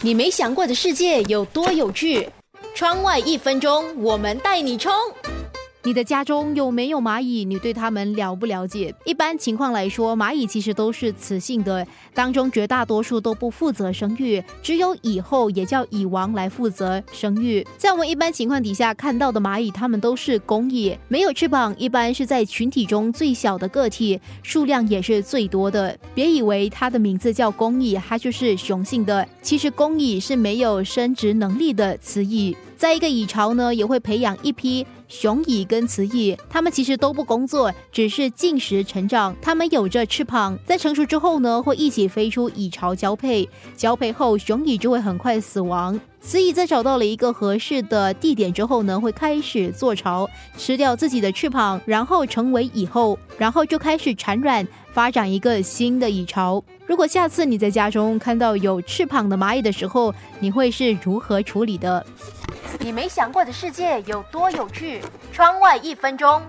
你没想过的世界有多有趣？窗外一分钟，我们带你冲！你的家中有没有蚂蚁？你对它们了不了解？一般情况来说，蚂蚁其实都是雌性的，当中绝大多数都不负责生育，只有蚁后也叫蚁王来负责生育。在我们一般情况底下看到的蚂蚁，它们都是公蚁，没有翅膀，一般是在群体中最小的个体，数量也是最多的。别以为它的名字叫公蚁，它就是雄性的，其实公蚁是没有生殖能力的雌蚁。在一个蚁巢呢，也会培养一批。雄蚁跟雌蚁，它们其实都不工作，只是进食成长。它们有着翅膀，在成熟之后呢，会一起飞出蚁巢交配。交配后，雄蚁就会很快死亡。雌蚁在找到了一个合适的地点之后呢，会开始做巢，吃掉自己的翅膀，然后成为蚁后，然后就开始产卵，发展一个新的蚁巢。如果下次你在家中看到有翅膀的蚂蚁的时候，你会是如何处理的？你没想过的世界有多有趣？窗外一分钟。